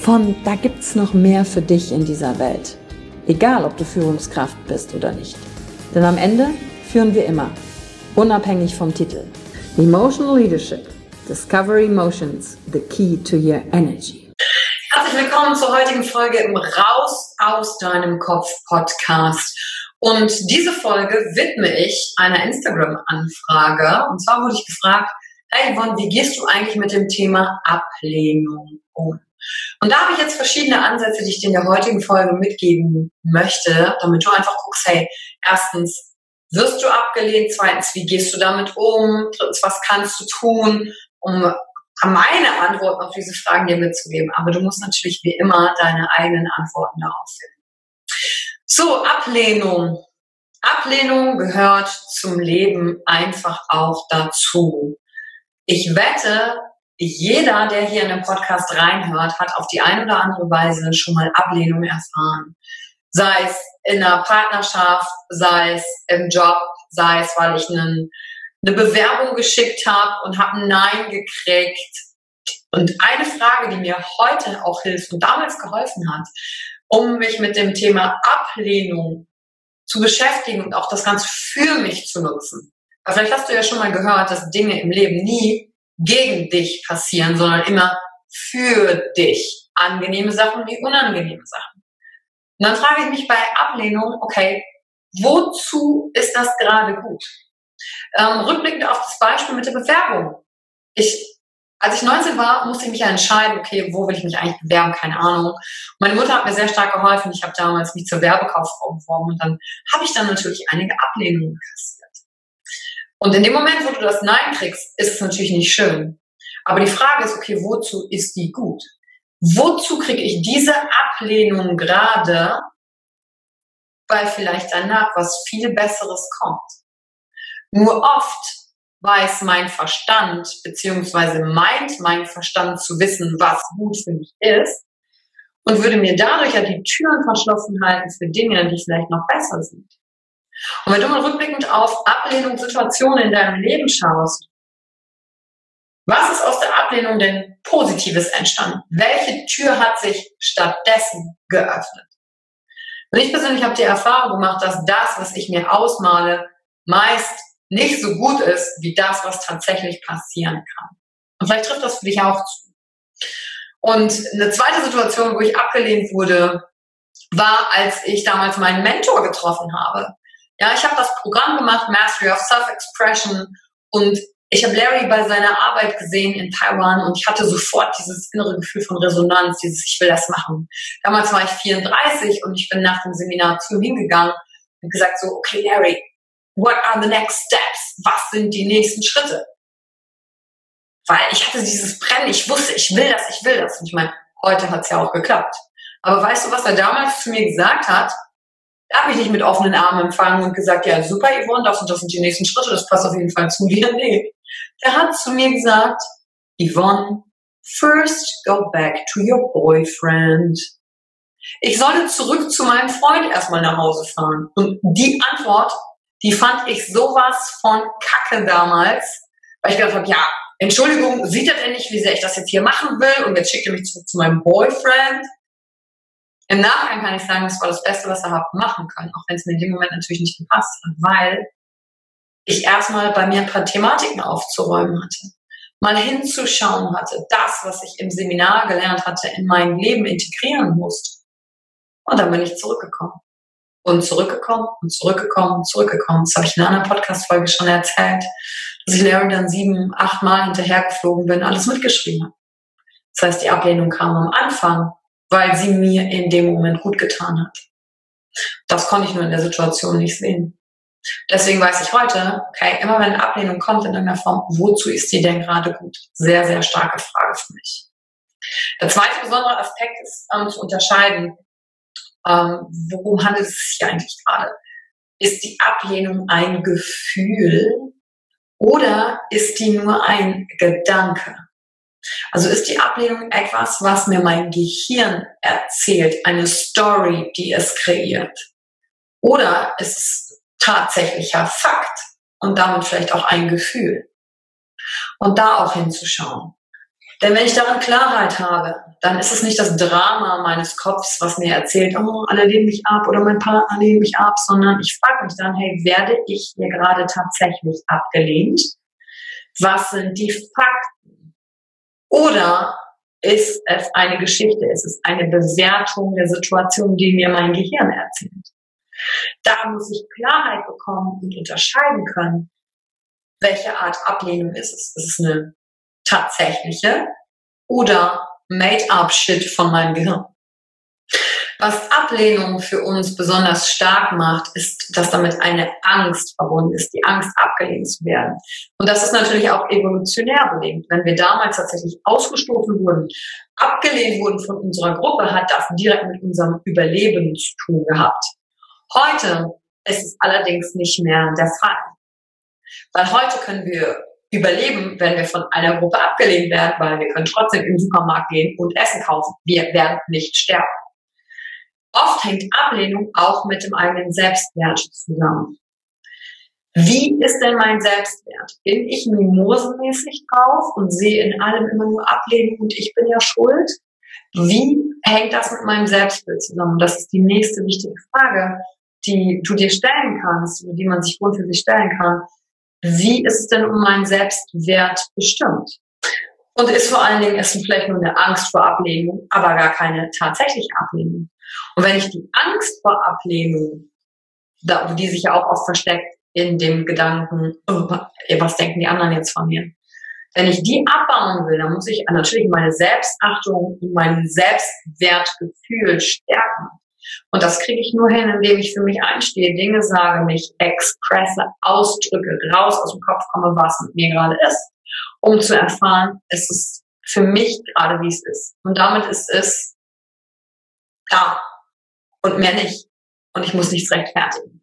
von da gibt's noch mehr für dich in dieser Welt. Egal, ob du Führungskraft bist oder nicht. Denn am Ende führen wir immer, unabhängig vom Titel. Emotional Leadership. Discover Emotions, the key to your energy. Herzlich willkommen zur heutigen Folge im Raus aus deinem Kopf Podcast. Und diese Folge widme ich einer Instagram-Anfrage. Und zwar wurde ich gefragt, hey Yvonne, wie gehst du eigentlich mit dem Thema Ablehnung um? Und da habe ich jetzt verschiedene Ansätze, die ich dir in der heutigen Folge mitgeben möchte, damit du einfach guckst, hey, erstens, wirst du abgelehnt? Zweitens, wie gehst du damit um? Drittens, was kannst du tun, um meine Antworten auf diese Fragen dir mitzugeben? Aber du musst natürlich wie immer deine eigenen Antworten darauf finden. So, Ablehnung. Ablehnung gehört zum Leben einfach auch dazu. Ich wette, jeder, der hier in den Podcast reinhört, hat auf die eine oder andere Weise schon mal Ablehnung erfahren. Sei es in einer Partnerschaft, sei es im Job, sei es, weil ich einen, eine Bewerbung geschickt habe und habe ein Nein gekriegt. Und eine Frage, die mir heute auch hilft und damals geholfen hat, um mich mit dem Thema Ablehnung zu beschäftigen und auch das Ganze für mich zu nutzen. Vielleicht hast du ja schon mal gehört, dass Dinge im Leben nie gegen dich passieren, sondern immer für dich. Angenehme Sachen wie unangenehme Sachen. Und dann frage ich mich bei Ablehnung, okay, wozu ist das gerade gut? Ähm, rückblickend auf das Beispiel mit der Bewerbung. Ich, als ich 19 war, musste ich mich ja entscheiden, okay, wo will ich mich eigentlich bewerben, keine Ahnung. Meine Mutter hat mir sehr stark geholfen. Ich habe damals mich zur Werbekauffrau beworben und dann habe ich dann natürlich einige Ablehnungen kassiert. Und in dem Moment, wo du das Nein kriegst, ist es natürlich nicht schön. Aber die Frage ist, okay, wozu ist die gut? Wozu kriege ich diese Ablehnung gerade, weil vielleicht danach was viel Besseres kommt? Nur oft weiß mein Verstand, beziehungsweise meint mein Verstand zu wissen, was gut für mich ist, und würde mir dadurch ja die Türen verschlossen halten für Dinge, die vielleicht noch besser sind. Und wenn du mal rückblickend auf Ablehnungssituationen in deinem Leben schaust, was ist aus der Ablehnung denn Positives entstanden? Welche Tür hat sich stattdessen geöffnet? Und ich persönlich habe die Erfahrung gemacht, dass das, was ich mir ausmale, meist nicht so gut ist, wie das, was tatsächlich passieren kann. Und vielleicht trifft das für dich auch zu. Und eine zweite Situation, wo ich abgelehnt wurde, war, als ich damals meinen Mentor getroffen habe. Ja, ich habe das Programm gemacht, Mastery of Self-Expression, und ich habe Larry bei seiner Arbeit gesehen in Taiwan und ich hatte sofort dieses innere Gefühl von Resonanz, dieses Ich will das machen. Damals war ich 34 und ich bin nach dem Seminar zu ihm hingegangen und gesagt so, okay Larry, what are the next steps? Was sind die nächsten Schritte? Weil ich hatte dieses Brennen, ich wusste, ich will das, ich will das. Und ich meine, heute hat's ja auch geklappt. Aber weißt du, was er damals zu mir gesagt hat? Er hat mich nicht mit offenen Armen empfangen und gesagt, ja, super, Yvonne, das und das sind die nächsten Schritte, das passt auf jeden Fall zu dir. Nee. Er hat zu mir gesagt, Yvonne, first go back to your boyfriend. Ich sollte zurück zu meinem Freund erstmal nach Hause fahren. Und die Antwort die fand ich sowas von kacke damals, weil ich gedacht habe, ja, Entschuldigung, sieht er denn nicht, wie sehr ich das jetzt hier machen will? Und jetzt schickt er mich zurück zu meinem Boyfriend. Im Nachhinein kann ich sagen, das war das Beste, was er hat machen können, auch wenn es mir in dem Moment natürlich nicht gepasst hat, weil ich erstmal bei mir ein paar Thematiken aufzuräumen hatte, mal hinzuschauen hatte, das, was ich im Seminar gelernt hatte, in mein Leben integrieren musste. Und dann bin ich zurückgekommen. Und zurückgekommen und zurückgekommen und zurückgekommen. Das habe ich in einer Podcast-Folge schon erzählt, dass ich Larry dann sieben, acht Mal hinterhergeflogen bin, alles mitgeschrieben habe. Das heißt, die Ablehnung kam am Anfang, weil sie mir in dem Moment gut getan hat. Das konnte ich nur in der Situation nicht sehen. Deswegen weiß ich heute, okay, immer wenn eine Ablehnung kommt in irgendeiner Form, wozu ist die denn gerade gut? Sehr, sehr starke Frage für mich. Der zweite besondere Aspekt ist ähm, zu unterscheiden, ähm, worum handelt es sich eigentlich gerade? Ist die Ablehnung ein Gefühl oder ist die nur ein Gedanke? Also ist die Ablehnung etwas, was mir mein Gehirn erzählt, eine Story, die es kreiert? Oder ist es tatsächlicher Fakt und damit vielleicht auch ein Gefühl? Und da auch hinzuschauen. Denn wenn ich darin Klarheit habe, dann ist es nicht das Drama meines Kopfs, was mir erzählt, oh, alle lehnen mich ab oder mein Partner lehnt mich ab, sondern ich frage mich dann, hey, werde ich hier gerade tatsächlich abgelehnt? Was sind die Fakten? Oder ist es eine Geschichte, ist es eine Bewertung der Situation, die mir mein Gehirn erzählt? Da muss ich Klarheit bekommen und unterscheiden können, welche Art Ablehnung ist es. Ist es eine tatsächliche oder Made-up-Shit von meinem Gehirn. Was Ablehnung für uns besonders stark macht, ist, dass damit eine Angst verbunden ist, die Angst abgelehnt zu werden. Und das ist natürlich auch evolutionär bedingt. Wenn wir damals tatsächlich ausgestoßen wurden, abgelehnt wurden von unserer Gruppe, hat das direkt mit unserem Überleben zu tun gehabt. Heute ist es allerdings nicht mehr der Fall. Weil heute können wir überleben, wenn wir von einer Gruppe abgelehnt werden, weil wir können trotzdem im Supermarkt gehen und Essen kaufen. Wir werden nicht sterben. Oft hängt Ablehnung auch mit dem eigenen Selbstwert zusammen. Wie ist denn mein Selbstwert? Bin ich mimosenmäßig drauf und sehe in allem immer nur Ablehnung und ich bin ja schuld? Wie hängt das mit meinem Selbstbild zusammen? Das ist die nächste wichtige Frage, die du dir stellen kannst, die man sich grundsätzlich stellen kann wie ist es denn um meinen Selbstwert bestimmt? Und ist vor allen Dingen, ist vielleicht nur eine Angst vor Ablehnung, aber gar keine tatsächliche Ablehnung. Und wenn ich die Angst vor Ablehnung, die sich ja auch oft versteckt in dem Gedanken, oh, was denken die anderen jetzt von mir? Wenn ich die abbauen will, dann muss ich natürlich meine Selbstachtung und mein Selbstwertgefühl stärken. Und das kriege ich nur hin, indem ich für mich einstehe, Dinge sage, mich expresse, ausdrücke, raus aus dem Kopf komme, was mit mir gerade ist, um zu erfahren, es ist für mich gerade, wie es ist. Und damit ist es da und mehr nicht. Und ich muss nichts rechtfertigen.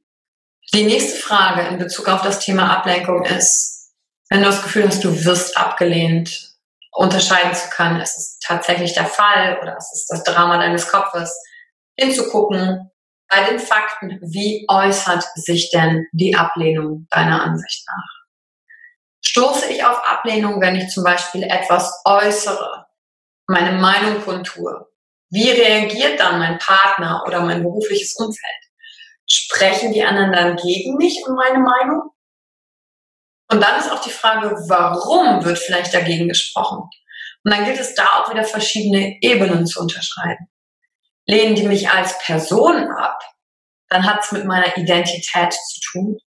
Die nächste Frage in Bezug auf das Thema Ablenkung ist, wenn du das Gefühl hast, du wirst abgelehnt, unterscheiden zu können, ist es tatsächlich der Fall oder ist es das Drama deines Kopfes, hinzugucken bei den Fakten, wie äußert sich denn die Ablehnung deiner Ansicht nach? Stoße ich auf Ablehnung, wenn ich zum Beispiel etwas äußere, meine Meinung kundtue? Wie reagiert dann mein Partner oder mein berufliches Umfeld? Sprechen die anderen dann gegen mich und meine Meinung? Und dann ist auch die Frage, warum wird vielleicht dagegen gesprochen? Und dann gilt es da auch wieder verschiedene Ebenen zu unterscheiden lehnen die mich als Person ab, dann hat es mit meiner Identität zu tun.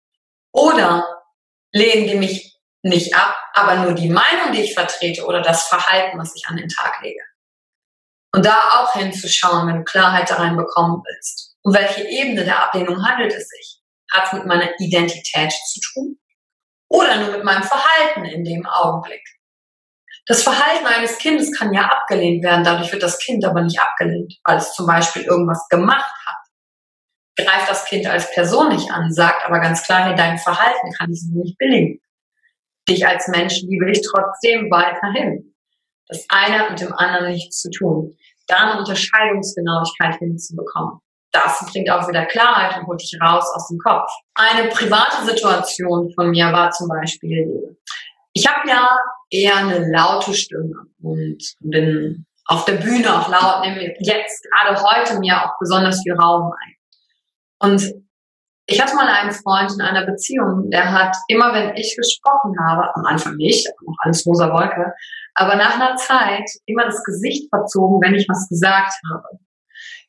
Oder lehnen die mich nicht ab, aber nur die Meinung, die ich vertrete oder das Verhalten, was ich an den Tag lege. Und da auch hinzuschauen, wenn du Klarheit da reinbekommen willst. Um welche Ebene der Ablehnung handelt es sich? Hat es mit meiner Identität zu tun? Oder nur mit meinem Verhalten in dem Augenblick? Das Verhalten eines Kindes kann ja abgelehnt werden, dadurch wird das Kind aber nicht abgelehnt, weil es zum Beispiel irgendwas gemacht hat. Greift das Kind als Person nicht an, sagt aber ganz klar, hey, dein Verhalten kann ich nicht billigen. Dich als Mensch liebe ich trotzdem weiterhin. Das eine hat mit dem anderen nichts zu tun. Da eine Unterscheidungsgenauigkeit hinzubekommen. das bringt auch wieder Klarheit und holt dich raus aus dem Kopf. Eine private Situation von mir war zum Beispiel, ich habe ja eher eine laute Stimme und bin auf der Bühne auch laut, nehme jetzt gerade heute mir auch besonders viel Raum ein. Und ich hatte mal einen Freund in einer Beziehung, der hat immer, wenn ich gesprochen habe, am Anfang nicht, noch alles rosa Wolke, aber nach einer Zeit immer das Gesicht verzogen, wenn ich was gesagt habe.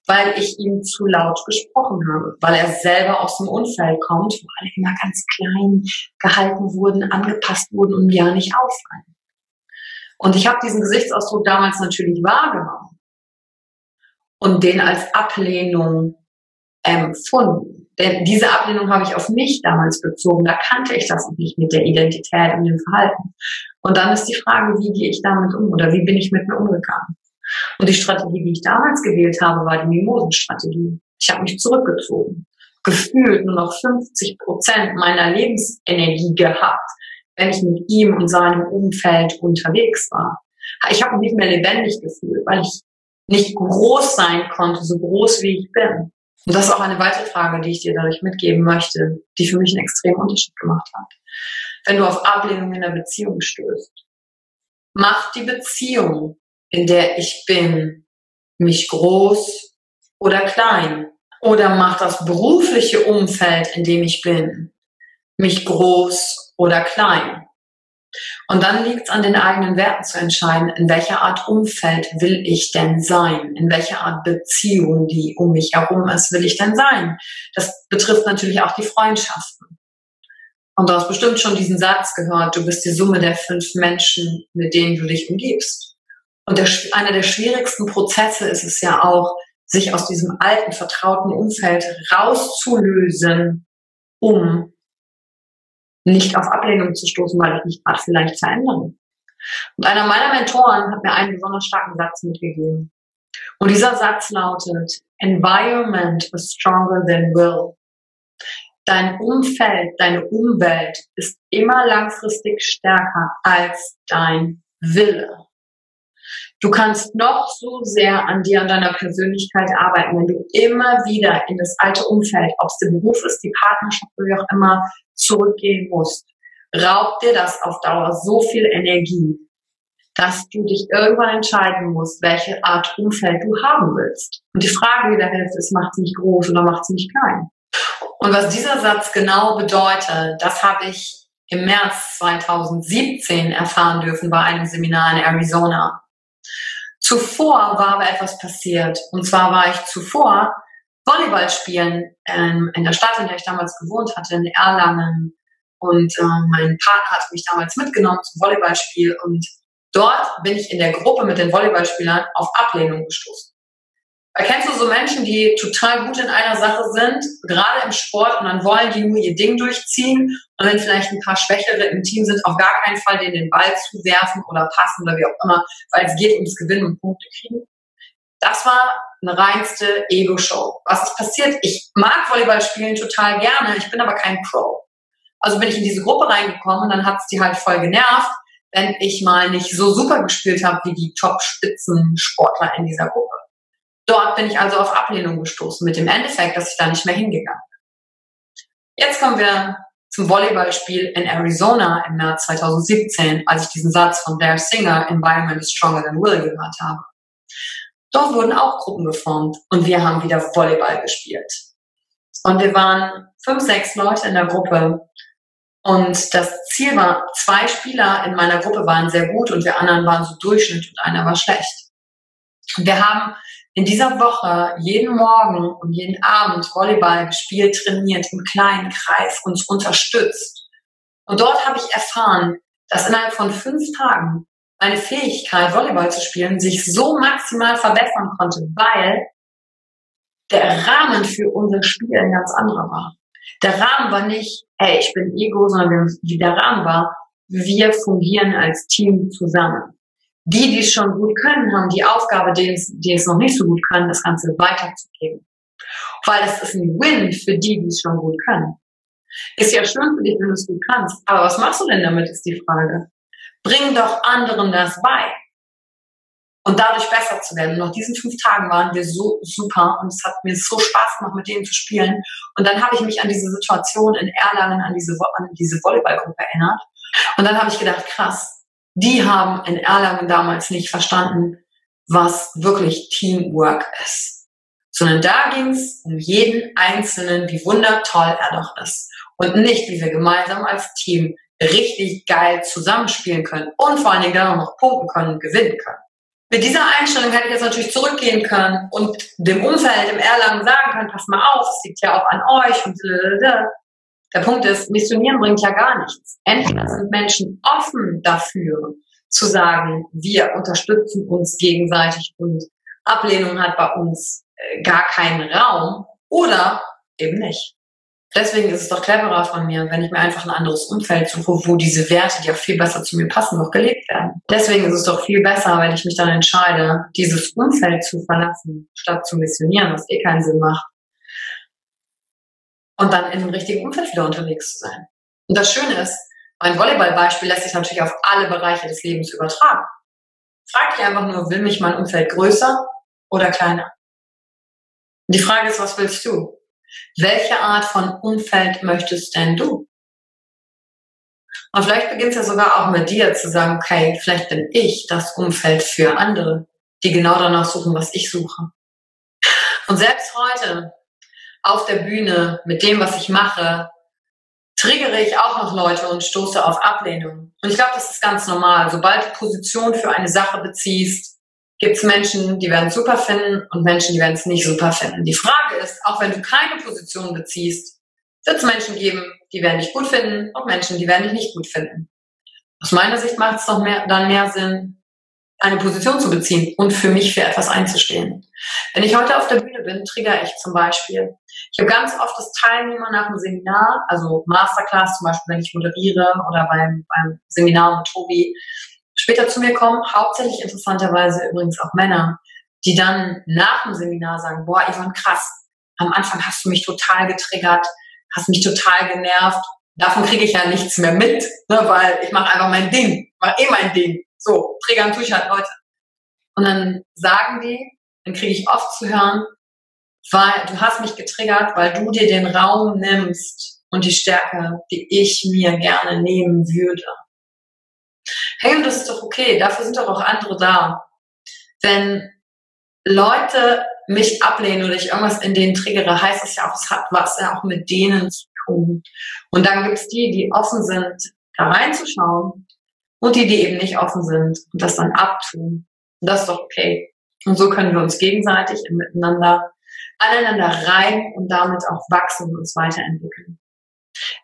Weil ich ihm zu laut gesprochen habe, weil er selber aus dem Umfeld kommt, wo alle immer ganz klein gehalten wurden, angepasst wurden und ja nicht auffallen. Und ich habe diesen Gesichtsausdruck damals natürlich wahrgenommen und den als Ablehnung empfunden. Denn diese Ablehnung habe ich auf mich damals bezogen. Da kannte ich das nicht mit der Identität und dem Verhalten. Und dann ist die Frage, wie gehe ich damit um oder wie bin ich mit mir umgegangen? Und die Strategie, die ich damals gewählt habe, war die Mimosenstrategie. Ich habe mich zurückgezogen, gefühlt nur noch 50 Prozent meiner Lebensenergie gehabt, wenn ich mit ihm und seinem Umfeld unterwegs war. Ich habe mich nicht mehr lebendig gefühlt, weil ich nicht groß sein konnte, so groß wie ich bin. Und das ist auch eine weitere Frage, die ich dir dadurch mitgeben möchte, die für mich einen extremen Unterschied gemacht hat. Wenn du auf Ablehnung in der Beziehung stößt, macht die Beziehung, in der ich bin, mich groß oder klein? Oder macht das berufliche Umfeld, in dem ich bin, mich groß oder klein? Und dann liegt es an den eigenen Werten zu entscheiden, in welcher Art Umfeld will ich denn sein? In welcher Art Beziehung, die um mich herum ist, will ich denn sein? Das betrifft natürlich auch die Freundschaften. Und du hast bestimmt schon diesen Satz gehört, du bist die Summe der fünf Menschen, mit denen du dich umgibst. Und der, einer der schwierigsten Prozesse ist es ja auch, sich aus diesem alten, vertrauten Umfeld rauszulösen, um nicht auf Ablehnung zu stoßen, weil ich mich gerade vielleicht verändere. Und einer meiner Mentoren hat mir einen besonders starken Satz mitgegeben. Und dieser Satz lautet, Environment is stronger than will. Dein Umfeld, deine Umwelt ist immer langfristig stärker als dein Wille. Du kannst noch so sehr an dir und deiner Persönlichkeit arbeiten, wenn du immer wieder in das alte Umfeld, ob es der Beruf ist, die Partnerschaft, wie auch immer, zurückgehen musst, raubt dir das auf Dauer so viel Energie, dass du dich irgendwann entscheiden musst, welche Art Umfeld du haben willst. Und die Frage, die da hilft, ist, macht es mich groß oder macht es mich klein? Und was dieser Satz genau bedeutet, das habe ich im März 2017 erfahren dürfen bei einem Seminar in Arizona. Zuvor war aber etwas passiert. Und zwar war ich zuvor Volleyball spielen ähm, in der Stadt, in der ich damals gewohnt hatte, in Erlangen. Und äh, mein Partner hat mich damals mitgenommen zum Volleyballspiel. Und dort bin ich in der Gruppe mit den Volleyballspielern auf Ablehnung gestoßen. Weil kennst du so Menschen, die total gut in einer Sache sind, gerade im Sport, und dann wollen die nur ihr Ding durchziehen und wenn vielleicht ein paar Schwächere im Team sind, auf gar keinen Fall denen den Ball zuwerfen oder passen oder wie auch immer, weil es geht ums Gewinnen und Punkte kriegen. Das war eine reinste Ego-Show. Was ist passiert? Ich mag Volleyball spielen total gerne, ich bin aber kein Pro. Also bin ich in diese Gruppe reingekommen und dann hat es die halt voll genervt, wenn ich mal nicht so super gespielt habe wie die Top-Spitzen-Sportler in dieser Gruppe. Dort bin ich also auf Ablehnung gestoßen, mit dem Endeffekt, dass ich da nicht mehr hingegangen bin. Jetzt kommen wir zum Volleyballspiel in Arizona im März 2017, als ich diesen Satz von Blair Singer, Environment is stronger than will, gehört habe. Dort wurden auch Gruppen geformt und wir haben wieder Volleyball gespielt. Und wir waren fünf, sechs Leute in der Gruppe. Und das Ziel war, zwei Spieler in meiner Gruppe waren sehr gut und wir anderen waren so Durchschnitt und einer war schlecht. Wir haben in dieser Woche jeden Morgen und jeden Abend Volleyball gespielt, trainiert, im kleinen Kreis, uns unterstützt. Und dort habe ich erfahren, dass innerhalb von fünf Tagen meine Fähigkeit, Volleyball zu spielen, sich so maximal verbessern konnte, weil der Rahmen für unser Spiel ein ganz anderer war. Der Rahmen war nicht, hey, ich bin Ego, sondern wie der Rahmen war, wir fungieren als Team zusammen. Die, die es schon gut können, haben die Aufgabe, die es, die es noch nicht so gut können, das Ganze weiterzugeben. Weil es ist ein Win für die, die es schon gut können. Ist ja schön für dich, wenn du es gut kannst. Aber was machst du denn damit, ist die Frage. Bring doch anderen das bei. und dadurch besser zu werden. Und nach diesen fünf Tagen waren wir so super und es hat mir so Spaß gemacht, mit denen zu spielen. Und dann habe ich mich an diese Situation in Erlangen, an diese, an diese Volleyballgruppe erinnert. Und dann habe ich gedacht, krass, die haben in Erlangen damals nicht verstanden, was wirklich Teamwork ist. Sondern da ging es um jeden Einzelnen, wie wundertoll er doch ist. Und nicht, wie wir gemeinsam als Team richtig geil zusammenspielen können und vor allen Dingen dann auch noch punkten können und gewinnen können. Mit dieser Einstellung hätte ich jetzt natürlich zurückgehen können und dem Umfeld im Erlangen sagen können, pass mal auf, es liegt ja auch an euch und der Punkt ist, missionieren bringt ja gar nichts. Entweder sind Menschen offen dafür, zu sagen, wir unterstützen uns gegenseitig und Ablehnung hat bei uns äh, gar keinen Raum oder eben nicht. Deswegen ist es doch cleverer von mir, wenn ich mir einfach ein anderes Umfeld suche, wo diese Werte, die auch viel besser zu mir passen, noch gelebt werden. Deswegen ist es doch viel besser, wenn ich mich dann entscheide, dieses Umfeld zu verlassen, statt zu missionieren, was eh keinen Sinn macht. Und dann in dem richtigen Umfeld wieder unterwegs zu sein. Und das Schöne ist, mein Volleyballbeispiel lässt sich natürlich auf alle Bereiche des Lebens übertragen. Frag dich einfach nur, will mich mein Umfeld größer oder kleiner? Und die Frage ist, was willst du? Welche Art von Umfeld möchtest denn du? Und vielleicht beginnt es ja sogar auch mit dir zu sagen, okay, vielleicht bin ich das Umfeld für andere, die genau danach suchen, was ich suche. Und selbst heute auf der Bühne mit dem, was ich mache, triggere ich auch noch Leute und stoße auf Ablehnung. Und ich glaube, das ist ganz normal. Sobald du Position für eine Sache beziehst, gibt es Menschen, die werden super finden und Menschen, die werden es nicht super finden. Die Frage ist, auch wenn du keine Position beziehst, wird es Menschen geben, die werden dich gut finden und Menschen, die werden dich nicht gut finden. Aus meiner Sicht macht es doch mehr, dann mehr Sinn, eine Position zu beziehen und für mich für etwas einzustehen. Wenn ich heute auf der Bühne bin, trigger ich zum Beispiel. Ich habe ganz oft das Teilnehmer nach dem Seminar, also Masterclass zum Beispiel, wenn ich moderiere oder beim, beim Seminar mit Tobi, später zu mir kommen, hauptsächlich interessanterweise übrigens auch Männer, die dann nach dem Seminar sagen, boah, Yvonne, krass, am Anfang hast du mich total getriggert, hast mich total genervt. Davon kriege ich ja nichts mehr mit, ne, weil ich mache einfach mein Ding, mache eh mein Ding. So, triggern tue ich halt Leute. Und dann sagen die, dann kriege ich oft zu hören, weil du hast mich getriggert, weil du dir den Raum nimmst und die Stärke, die ich mir gerne nehmen würde. Hey, und das ist doch okay, dafür sind doch auch andere da. Wenn Leute mich ablehnen oder ich irgendwas in denen triggere, heißt das ja auch, es hat was ja auch mit denen zu tun. Und dann gibt es die, die offen sind, da reinzuschauen und die, die eben nicht offen sind und das dann abtun. Und das ist doch okay. Und so können wir uns gegenseitig Miteinander aneinander rein und damit auch wachsen und uns weiterentwickeln.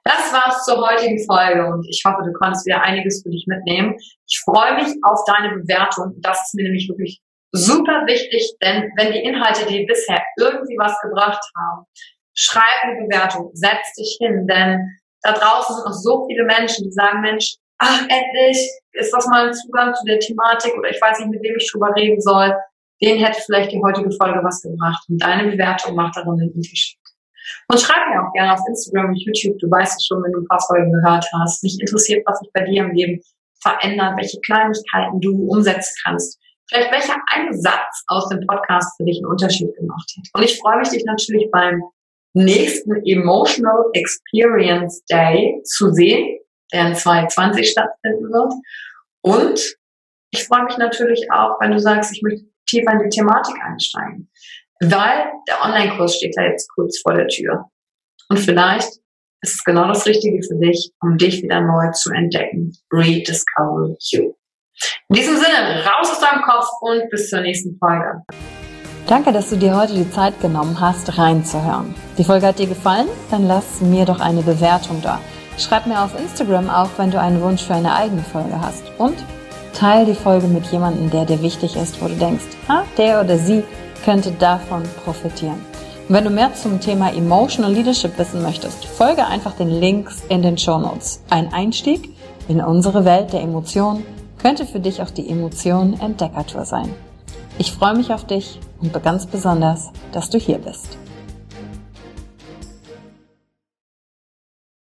Das war's zur heutigen Folge und ich hoffe, du konntest wieder einiges für dich mitnehmen. Ich freue mich auf deine Bewertung. Das ist mir nämlich wirklich super wichtig, denn wenn die Inhalte dir bisher irgendwie was gebracht haben, schreib eine Bewertung, setz dich hin, denn da draußen sind noch so viele Menschen, die sagen, Mensch, ach, endlich ist das mal ein Zugang zu der Thematik oder ich weiß nicht, mit wem ich drüber reden soll. Den hätte vielleicht die heutige Folge was gebracht und deine Bewertung macht darin den Unterschied. Und schreib mir auch gerne auf Instagram und YouTube. Du weißt es schon, wenn du ein paar Folgen gehört hast. Mich interessiert, was sich bei dir im Leben verändert, welche Kleinigkeiten du umsetzen kannst. Vielleicht welcher eine Satz aus dem Podcast für dich einen Unterschied gemacht hat. Und ich freue mich, dich natürlich beim nächsten Emotional Experience Day zu sehen, der in 2020 stattfinden wird. Und ich freue mich natürlich auch, wenn du sagst, ich möchte tiefer in die Thematik einsteigen weil der Online-Kurs steht da jetzt kurz vor der Tür. Und vielleicht ist es genau das Richtige für dich, um dich wieder neu zu entdecken. Rediscover You. In diesem Sinne, raus aus deinem Kopf und bis zur nächsten Folge. Danke, dass du dir heute die Zeit genommen hast, reinzuhören. Die Folge hat dir gefallen? Dann lass mir doch eine Bewertung da. Schreib mir auf Instagram auch, wenn du einen Wunsch für eine eigene Folge hast. Und teile die Folge mit jemandem, der dir wichtig ist, wo du denkst, ah, der oder sie könnte davon profitieren. Und wenn du mehr zum Thema Emotional Leadership wissen möchtest, folge einfach den Links in den Show Notes. Ein Einstieg in unsere Welt der Emotionen könnte für dich auch die Emotion Entdeckertour sein. Ich freue mich auf dich und ganz besonders, dass du hier bist.